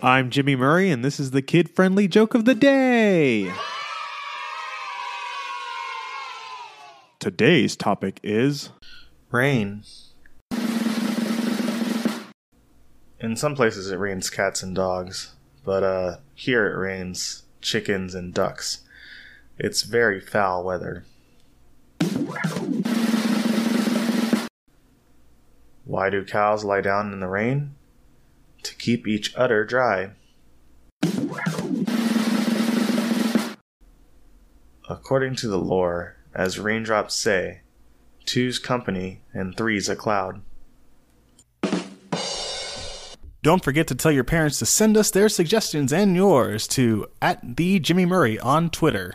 I'm Jimmy Murray, and this is the kid friendly joke of the day. Today's topic is Rain. In some places it rains cats and dogs, but uh, here it rains chickens and ducks. It's very foul weather. Why do cows lie down in the rain? To keep each udder dry. According to the lore, as raindrops say, two's company and three's a cloud. Don't forget to tell your parents to send us their suggestions and yours to at the Jimmy Murray on Twitter.